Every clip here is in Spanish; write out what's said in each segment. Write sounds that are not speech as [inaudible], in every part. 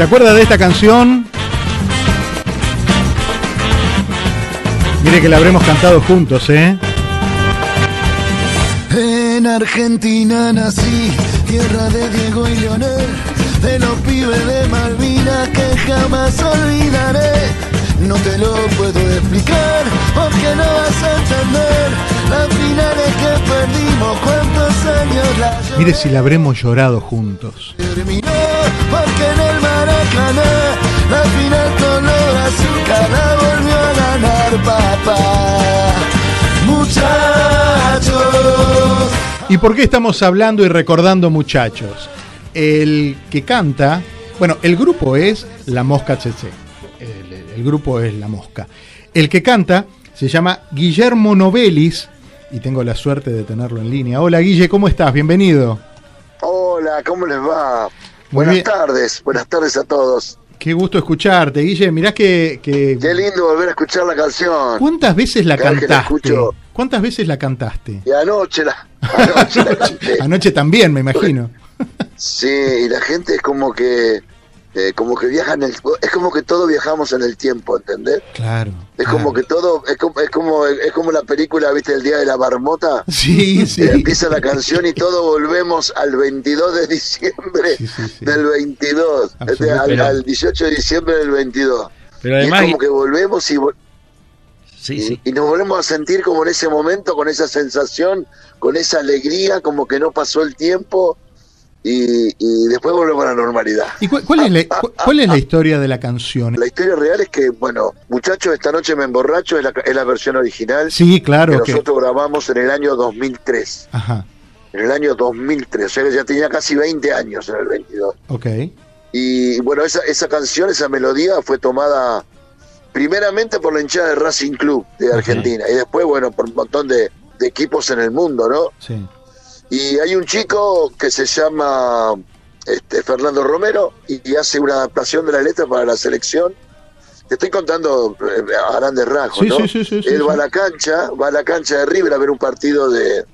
¿Se acuerda de esta canción? Mire que la habremos cantado juntos, ¿eh? En Argentina nací, tierra de Diego y Leonel, de los pibes de Malvinas que jamás olvidaré. No te lo puedo explicar, Mire si la habremos llorado juntos. terminó, porque en el Maracaná, la final color azúcar la volvió a ganar papá. Muchachos. ¿Y por qué estamos hablando y recordando muchachos? El que canta, bueno, el grupo es La Mosca CC. El, el grupo es La Mosca. El que canta se llama Guillermo Novelis y tengo la suerte de tenerlo en línea. Hola Guille, ¿cómo estás? Bienvenido. Hola, ¿cómo les va? Muy buenas bien. tardes, buenas tardes a todos. Qué gusto escucharte, Guille. Mirá que... que- Qué lindo volver a escuchar la canción. ¿Cuántas veces la Cada cantaste? ¿Cuántas veces la cantaste? Y anoche la, anoche la. [laughs] Anoche también, me imagino. Sí, y la gente es como que eh, como que viaja en el es como que todos viajamos en el tiempo, ¿entendés? Claro. Es como que todo es como es como es como la película, ¿viste? El día de la marmota. [laughs] Sí, sí. Eh, empieza la canción y todos volvemos al 22 de diciembre Sí, sí, sí. del 22, este, al, al 18 de diciembre del 22. Pero y además, es como que volvemos y, vo- sí, y- sí. y nos volvemos a sentir como en ese momento, con esa sensación, con esa alegría, como que no pasó el tiempo y, y después volvemos a la normalidad. ¿Y cu- cuál, es la, cu- cuál es la historia de la canción? La historia real es que, bueno, muchachos, esta noche me emborracho, es la, es la versión original Sí, que claro. Que, nosotros grabamos en el año 2003. ajá, En el año 2003, o sea que ya tenía casi 20 años en el 22. ok. Y bueno, esa, esa canción, esa melodía fue tomada primeramente por la hinchada de Racing Club de Argentina y después, bueno, por un montón de, de equipos en el mundo, ¿no? Sí. Y hay un chico que se llama este, Fernando Romero y, y hace una adaptación de la letra para la selección. Te estoy contando eh, a grandes rasgos, Sí, ¿no? sí, sí, Él va a la cancha, va a la cancha de River a ver un partido de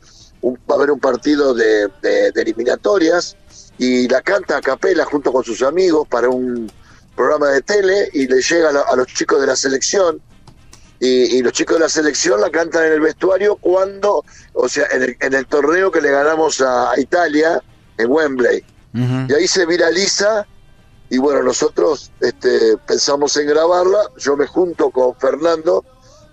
un- va a ver un partido de, de- de eliminatorias y la canta a capela junto con sus amigos para un programa de tele y le llega a, la- a los chicos de la selección y, y los chicos de la selección la cantan en el vestuario cuando, o sea, en el, en el torneo que le ganamos a, a Italia en Wembley. Ujú. Y ahí se viraliza y bueno, nosotros este, pensamos en grabarla. Yo me junto con Fernando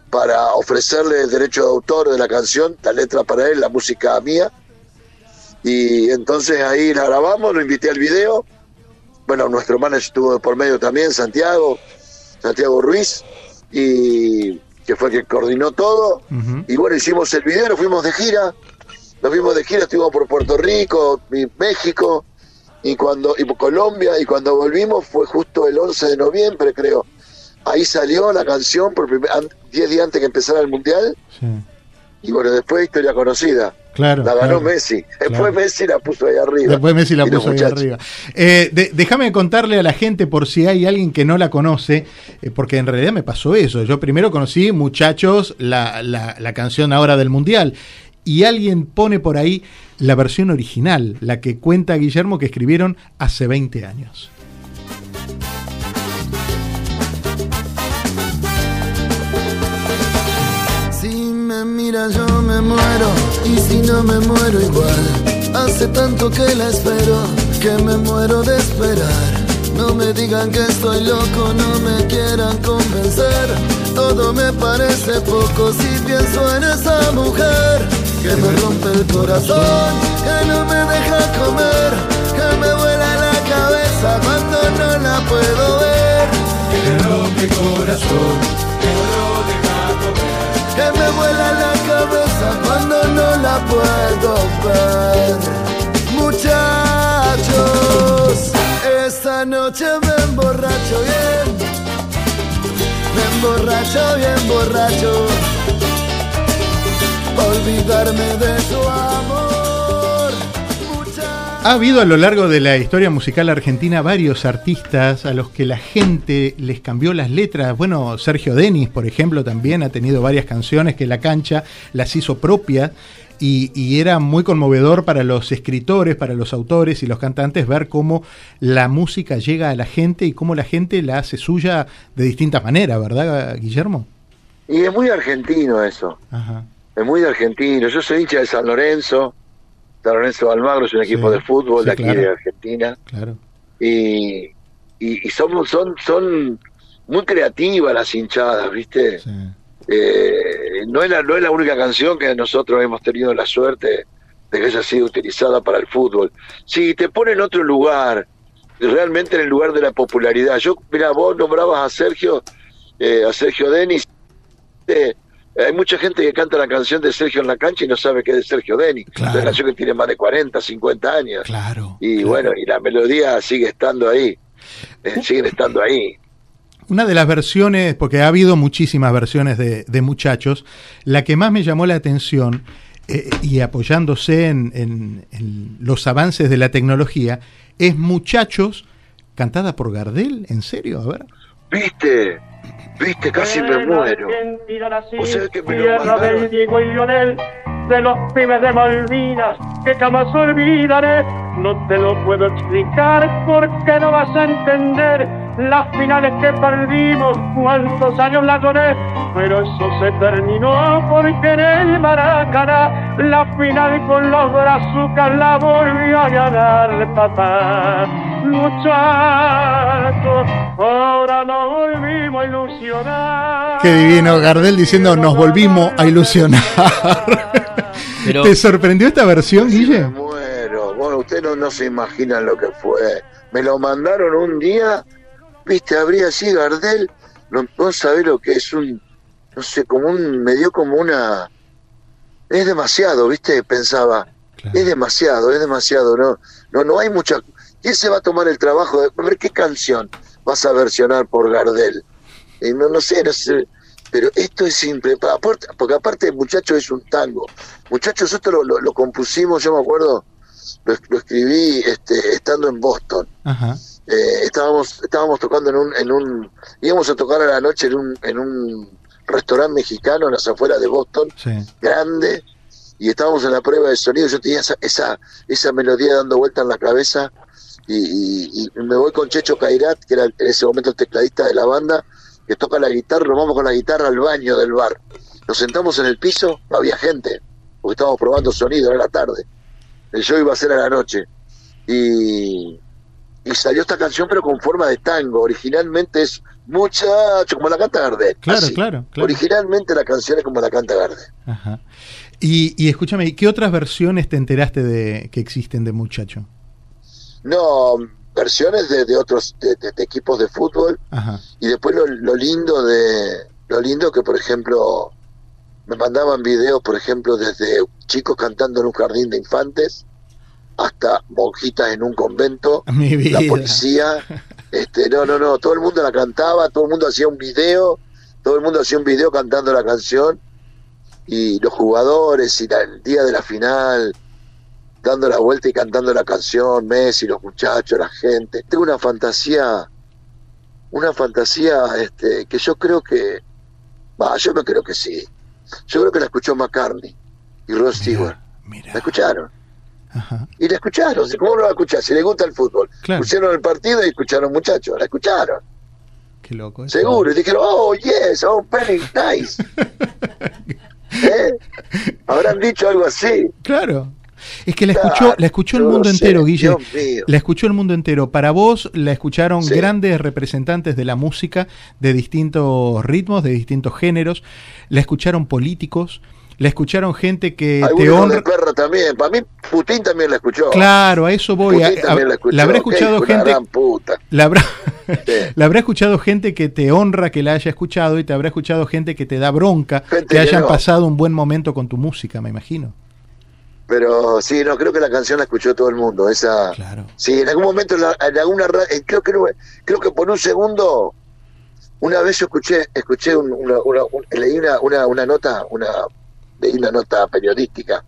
para ofrecerle el derecho de autor de la canción, la letra para él, la música mía. Y entonces ahí la grabamos, lo invité al video. Bueno, nuestro manager estuvo por medio también, Santiago, Santiago Ruiz, y que fue el que coordinó todo. Y bueno, hicimos el video, nos fuimos de gira, nos fuimos de gira, estuvimos por Puerto Rico, y México, y cuando y por Colombia, y cuando volvimos fue justo el 11 de noviembre, creo. Ahí salió la canción por primer- an- 10 días antes que empezara el Mundial, Sí. y bueno, después historia conocida. Claro. La ganó claro. Messi. Después Claro. Messi la puso ahí arriba. Después Messi la puso ahí arriba. Eh, de- déjame contarle a la gente por si hay alguien que no la conoce, eh, porque en realidad me pasó eso. Yo primero conocí, muchachos, la, la- la canción ahora del Mundial. Y alguien pone por ahí la versión original, la que cuenta Guillermo que escribieron hace 20 años. Mira yo me muero y si no me muero igual. Hace tanto que la espero que me muero de esperar. No me digan que estoy loco, no me quieran convencer. Todo me parece poco si pienso en esa mujer que me rompe el corazón, que no me deja comer, que me vuela la cabeza cuando no la puedo ver. Que rompe corazón, que me vuela la cabeza cuando no la puedo ver. Muchachos, esta noche me emborracho bien, me emborracho bien borracho, olvidarme de su amor. Ha habido a lo largo de la historia musical argentina varios artistas a los que la gente les cambió las letras. Bueno, Sergio Denis, por ejemplo, también ha tenido varias canciones que la cancha las hizo propias. y, era muy conmovedor para los escritores, para los autores y los cantantes ver cómo la música llega a la gente y cómo la gente la hace suya de distintas maneras, ¿verdad, Guillermo? Y es muy argentino eso. Es muy argentino. Yo soy hincha de San Lorenzo. San Lorenzo Almagro es un equipo de fútbol de aquí de Argentina. Claro. Y, y, somos, son, son muy creativas las hinchadas, ¿viste? Eh, no, es la, no es la única canción que nosotros hemos tenido la suerte de que haya sido utilizada para el fútbol. Si te pone en otro lugar, realmente en el lugar de la popularidad. Yo, mira, vos nombrabas a Sergio, eh, a Sergio Denis. Eh, hay mucha gente que canta la canción de Sergio en la cancha y no sabe que es de Sergio Denis. Claro. una canción que tiene más de 40, 50 años. Claro. Y bueno, y la melodía sigue estando ahí. siguen estando ahí. Una de las versiones, porque ha habido muchísimas versiones de, muchachos, la que más me llamó la atención, eh, y apoyándose en, los avances de la tecnología, es Muchachos, cantada por Gardel, ¿en serio? A ver. ¿Viste? ¿Viste? Casi me muero. O sea que me lo de los pibes de Malvinas que jamás olvidaré. No te lo puedo explicar porque no vas a entender las finales que perdimos, cuántos años la lloré, pero eso se terminó porque en el Maracaná la final con los brazucas la volvió a ganar papá. Muchachos, ahora nos volvimos a ilusionar. Qué divino, Gardel diciendo nos volvimos a ilusionar. [laughs] ¿Te sorprendió esta versión, Guille? Me muero. Bueno, ustedes no, no se imaginan lo que fue. Me lo mandaron un día viste, habría sido Gardel, no, no sabe lo que es un, no sé, como un, me dio como una, es demasiado, viste, pensaba, es demasiado, es demasiado, no, no, no hay mucha, ¿quién se va a tomar el trabajo de ver qué canción vas a versionar por Gardel? Y no, no sé, no sé, pero esto es simple, porque aparte muchacho es un tango, muchachos, esto lo, lo, compusimos, yo me acuerdo, lo, lo escribí este, estando en Boston. Ajá eh, estábamos estábamos tocando en un en un íbamos a tocar a la noche en un en un restaurante mexicano en las afueras de Boston grande y estábamos en la prueba de sonido. Yo tenía esa esa, esa melodía dando vuelta en la cabeza y, me voy con Checho Cairat que era en ese momento el tecladista de la banda que toca la guitarra nos vamos con la guitarra al baño del bar. Nos sentamos en el piso no había gente porque estábamos probando sonido era la tarde. El show iba a ser a la noche. Y y salió esta canción pero con forma de tango. Originalmente es muchacho, como la canta Gardel. Claro, claro, Originalmente la canción es como la canta Gardel. Ajá. Y, y escúchame, ¿qué otras versiones te enteraste de que existen de muchacho? No, versiones de, otros de, equipos de fútbol. Ajá. Y después lo, lo lindo de lo lindo que por ejemplo me mandaban videos, por ejemplo, desde chicos cantando en un jardín de infantes hasta monjitas en un convento, [laughs] la policía, este, no, no, no, todo el mundo la cantaba, todo el mundo hacía un video, todo el mundo hacía un video cantando la canción y los jugadores y el día de la final dando la vuelta y cantando la canción, Messi, los muchachos, la gente. Tengo una fantasía, una fantasía este, que yo creo que, va, yo no creo que sí. Yo creo que la escuchó McCartney y Ross Stewart. ¿La escucharon? Y la escucharon. ¿Cómo no la escuchar? Si le gusta el fútbol. Pusieron el partido y escucharon muchachos. La escucharon. Qué loco. Seguro. Y dijeron, oh, yes, oh, very nice. [laughs] ¿Eh? Habrán dicho algo así. Claro. Es que la escuchó, la escuchó el mundo entero, Guille. La escuchó el mundo entero. Para vos la escucharon grandes representantes de la música de distintos ritmos, de distintos géneros. La escucharon políticos, la escucharon gente que te honra. perra también. Para mí, Putin también la escuchó. Claro, a eso voy. a, la, habrá escuchado gente. [laughs] La habrá, [laughs] la habrá escuchado gente que te honra que la haya escuchado y te habrá escuchado gente que te da bronca que hayan pasado un buen momento con tu música, me imagino. Pero sí, no, creo que la canción la escuchó todo el mundo. Esa, claro. Sí, en algún momento, en, alguna eh, creo que creo que por un segundo, una vez yo escuché, escuché una, leí una, una nota, una leí una nota periodística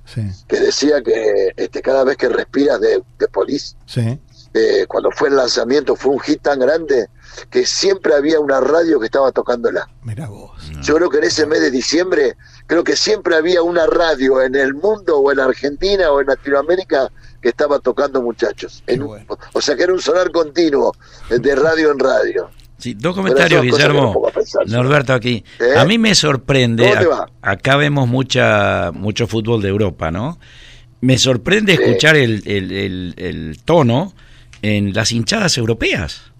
que decía que este, cada vez que respiras de, de Police, eh, cuando fue el lanzamiento fue un hit tan grande que siempre había una radio que estaba tocándola. Mira vos. Yo creo que en ese mes de diciembre, creo que siempre había una radio en el mundo o en Argentina o en Latinoamérica que estaba tocando muchachos. En bueno. o sea que era un sonar continuo, de radio en radio. Sí, dos comentarios, Guillermo. Norberto aquí. ¿Eh? A mí me sorprende, acá vemos mucha mucho fútbol de Europa, ¿no? Me sorprende Sí. escuchar el, el- el- el tono en las hinchadas europeas.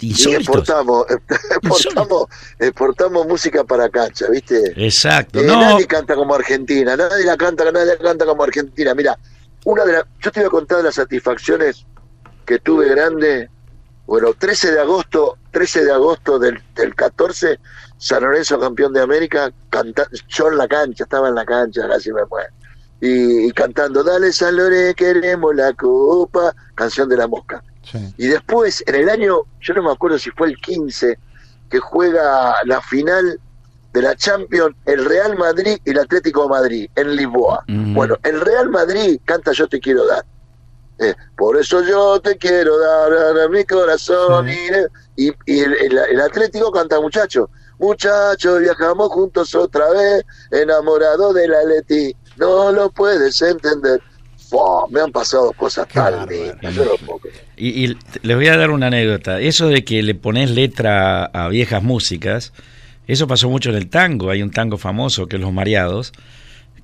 Insólitos. exportamos, [laughs] exportamos, exportamos música para cancha, ¿viste? Exacto. Eh, No, Nadie canta como Argentina, nadie la canta, nadie la canta como Argentina. Mira, una de las, yo te voy a contar de las satisfacciones que tuve grande. Bueno, 13 de agosto, 13 de agosto del, del 14, San Lorenzo campeón de América, canta, yo en la cancha, estaba en la cancha, casi me muero. Y, y cantando, dale San Lorenzo, queremos la copa, canción de la mosca. Sí. Y después, en el año, yo no me acuerdo si fue el 15, que juega la final de la Champions el Real Madrid y el Atlético de Madrid en Lisboa. Bueno, el Real Madrid canta Yo te quiero dar. Eh, por eso yo te quiero dar a mi corazón. Sí. Y, y el, el- el Atlético canta muchacho. Muchachos, viajamos juntos otra vez, enamorado del Atleti. No lo puedes entender. Me han pasado cosas tan y, y les voy a dar una anécdota. Eso de que le pones letra a viejas músicas, eso pasó mucho en el tango. Hay un tango famoso que es Los Mareados,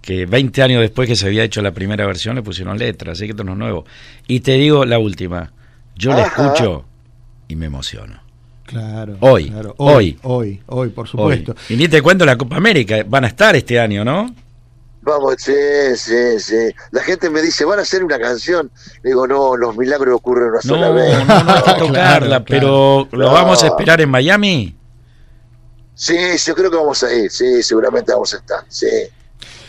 que 20 años después que se había hecho la primera versión le pusieron letra, así que esto no es nuevo. Y te digo la última, yo la escucho y me emociono. Claro. Hoy, claro. hoy. Hoy, hoy, hoy, por Hoy. supuesto. Y ni te cuento la Copa América, van a estar este año, ¿no? Vamos, sí, sí, sí. La gente me dice, ¿van a hacer una canción? Le digo, no, los milagros ocurren una No, sola no, vez. no hay [laughs] que tocarla, claro. pero ¿lo No. vamos a esperar en Miami? Sí, yo creo que vamos a ir, sí, seguramente vamos a estar, sí.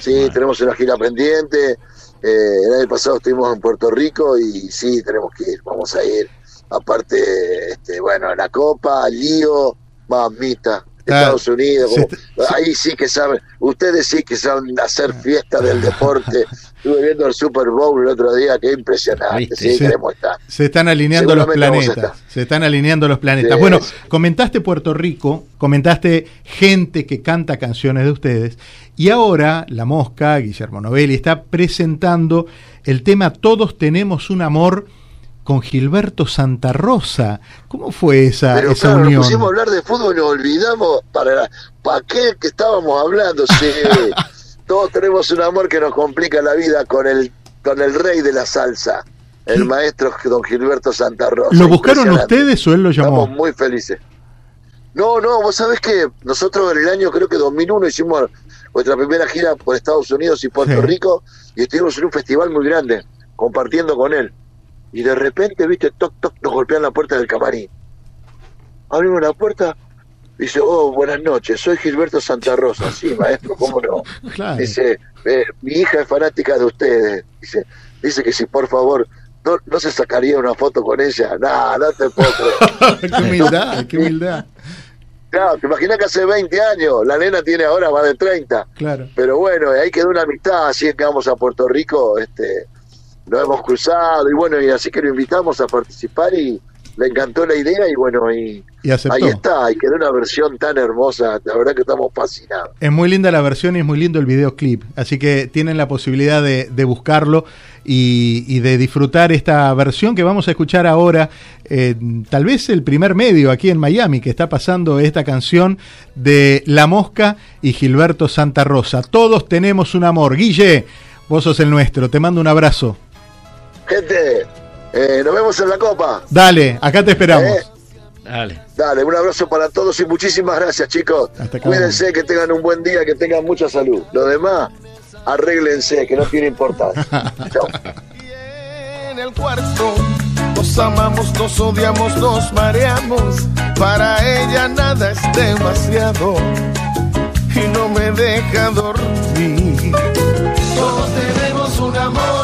Sí, Bueno. tenemos una gira pendiente. eh, el año pasado estuvimos en Puerto Rico y sí, tenemos que ir, vamos a ir. Aparte, este, bueno, la Copa, Lío, mamita. Estados Unidos, como- ahí sí que saben, ustedes sí que saben hacer fiesta del deporte. [laughs] Estuve viendo el Super Bowl el otro día, qué impresionante, sí, estar. Se están alineando los planetas. Se están alineando los planetas. Bueno, comentaste Puerto Rico, comentaste gente que canta canciones de ustedes. Y ahora la Mosca, Guillermo Novelli, está presentando el tema Todos tenemos un amor con Gilberto Santa Rosa. ¿Cómo fue esa, Pero esa claro, unión? nos pusimos a hablar de fútbol y nos olvidamos para, para qué que estábamos hablando. Sí, [laughs] todos tenemos un amor que nos complica la vida con el, con el rey de la salsa, el ¿Qué? maestro don Gilberto Santa Rosa. ¿Lo buscaron ustedes o él lo llamó? Estamos muy felices. No, no, vos sabés que nosotros en el año, creo que 2001, hicimos nuestra primera gira por Estados Unidos y Puerto Sí. Rico y estuvimos en un festival muy grande, compartiendo con él. Y de repente, viste, toc, toc, nos golpean la puerta del camarín. Abrimos la puerta, dice, oh, buenas noches, soy Gilberto Santa Rosa. Sí, maestro, ¿cómo no? [laughs] Claro. Dice, eh, mi hija es fanática de ustedes. Dice, dice que si por favor no, no se sacaría una foto con ella. No, no te puedo creer. [laughs] qué humildad, qué humildad. Claro, te imaginas que hace 20 años, la nena tiene ahora más de 30. Claro. Pero bueno, ahí quedó una amistad, así es que vamos a Puerto Rico, este, nos hemos cruzado y bueno, y así que lo invitamos a participar y le encantó la idea y bueno, y Y ahí está, y quedó una versión tan hermosa, la verdad que estamos fascinados. Es muy linda la versión y es muy lindo el videoclip. Así que tienen la posibilidad de, de buscarlo y, y de disfrutar esta versión que vamos a escuchar ahora. eh, tal vez el primer medio aquí en Miami que está pasando esta canción de La Mosca y Gilberto Santa Rosa. Todos tenemos un amor. Guille, vos sos el nuestro. Te mando un abrazo. Gente, eh, nos vemos en la Copa. Dale, acá te esperamos. Eh. Dale. Dale, un abrazo para todos y muchísimas gracias, chicos. Cuídense, que tengan un buen día, que tengan mucha salud. Lo demás, arréglense, que no tiene importancia. [laughs] Chao. en el cuarto. Nos amamos, nos odiamos, nos mareamos. Para ella nada es demasiado y no me deja dormir. Todos tenemos un amor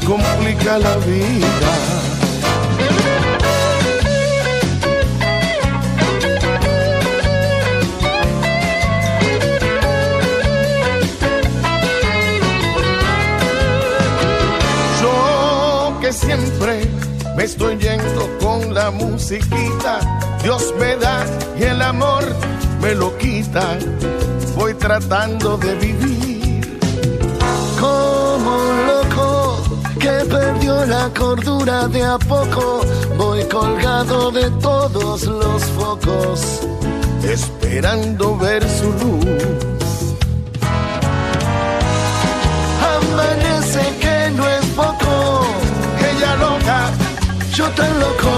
complica la vida. Yo que siempre me estoy yendo con la musiquita, Dios me da y el amor me lo quita, voy tratando de vivir como loco que perdió la cordura de a poco. Voy colgado de todos los focos. esperando ver su luz. Amanece que no es poco. Ella loca, Yo tan loco